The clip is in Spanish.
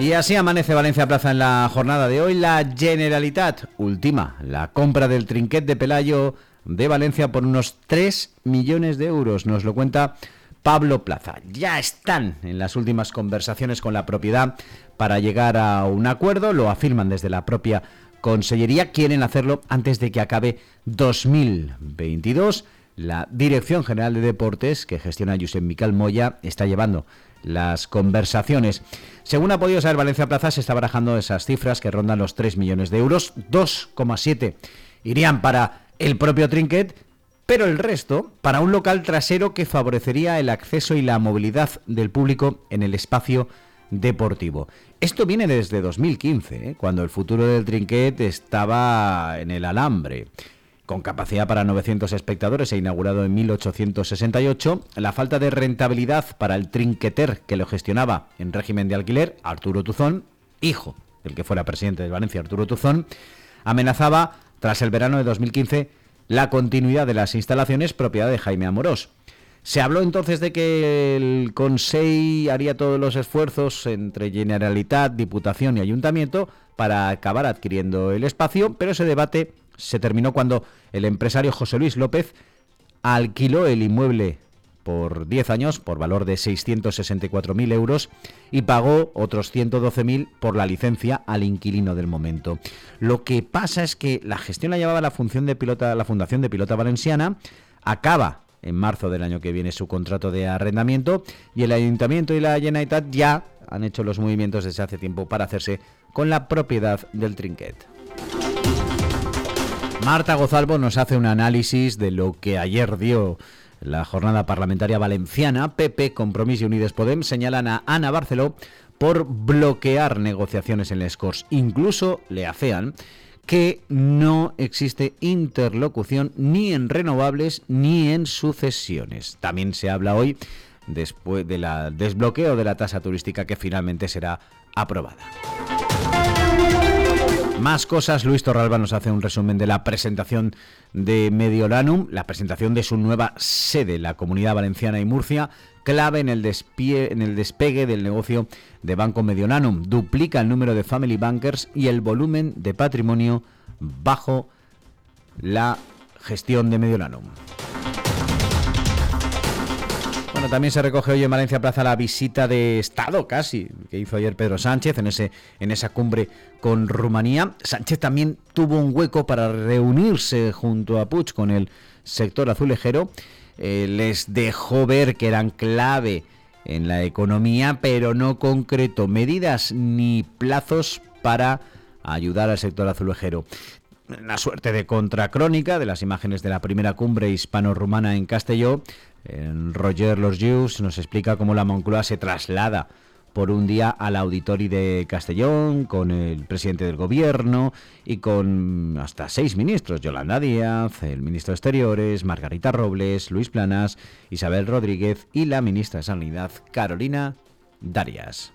Y así amanece Valencia Plaza en la jornada de hoy. La Generalitat última, la compra del trinquet de Pelayo de Valencia por unos 3 millones de euros. Nos lo cuenta Pablo Plaza. Ya están en las últimas conversaciones con la propiedad para llegar a un acuerdo. Lo afirman desde la propia Consellería. Quieren hacerlo antes de que acabe 2022. La Dirección General de Deportes, que gestiona Josep Miquel Moya, está llevando las conversaciones. Según ha podido saber Valencia Plaza, se está barajando esas cifras que rondan los 3 millones de euros. 2,7 irían para el propio Trinket, pero el resto para un local trasero que favorecería el acceso y la movilidad del público en el espacio deportivo. Esto viene desde 2015, ¿eh? cuando el futuro del Trinquet estaba en el alambre. Con capacidad para 900 espectadores e inaugurado en 1868, la falta de rentabilidad para el trinqueter que lo gestionaba en régimen de alquiler, Arturo Tuzón, hijo del que fuera presidente de Valencia, Arturo Tuzón, amenazaba, tras el verano de 2015, la continuidad de las instalaciones propiedad de Jaime Amorós. Se habló entonces de que el Consejo haría todos los esfuerzos entre Generalitat, Diputación y Ayuntamiento para acabar adquiriendo el espacio, pero ese debate se terminó cuando el empresario José Luis López alquiló el inmueble por 10 años por valor de 664.000 euros y pagó otros 112.000 por la licencia al inquilino del momento. Lo que pasa es que la gestión la llevaba la, función de pilota, la Fundación de Pilota Valenciana, acaba en marzo del año que viene su contrato de arrendamiento y el Ayuntamiento y la Generalitat ya han hecho los movimientos desde hace tiempo para hacerse con la propiedad del trinquet. Marta Gozalvo nos hace un análisis de lo que ayer dio la jornada parlamentaria valenciana. PP, Compromiso y Unides Podem señalan a Ana Barceló por bloquear negociaciones en Les Corts. Incluso le afean que no existe interlocución ni en renovables ni en sucesiones. También se habla hoy después del desbloqueo de la tasa turística que finalmente será aprobada. Más cosas, Luis Torralba nos hace un resumen de la presentación de Mediolanum, la presentación de su nueva sede, la Comunidad Valenciana y Murcia, clave en el, en el despegue del negocio de Banco Mediolanum. Duplica el número de Family Bankers y el volumen de patrimonio bajo la gestión de Mediolanum. También se recoge hoy en Valencia Plaza la visita de Estado casi que hizo ayer Pedro Sánchez en, ese, en esa cumbre con Rumanía. Sánchez también tuvo un hueco para reunirse junto a Puig con el sector azulejero. Eh, les dejó ver que eran clave en la economía, pero no concretó medidas ni plazos para ayudar al sector azulejero una suerte de contracrónica de las imágenes de la primera cumbre hispano-rumana en Castelló. Roger Los Jews nos explica cómo la Moncloa se traslada por un día al auditorio de Castellón con el presidente del gobierno y con hasta seis ministros, Yolanda Díaz, el ministro de Exteriores, Margarita Robles, Luis Planas, Isabel Rodríguez y la ministra de Sanidad, Carolina Darias.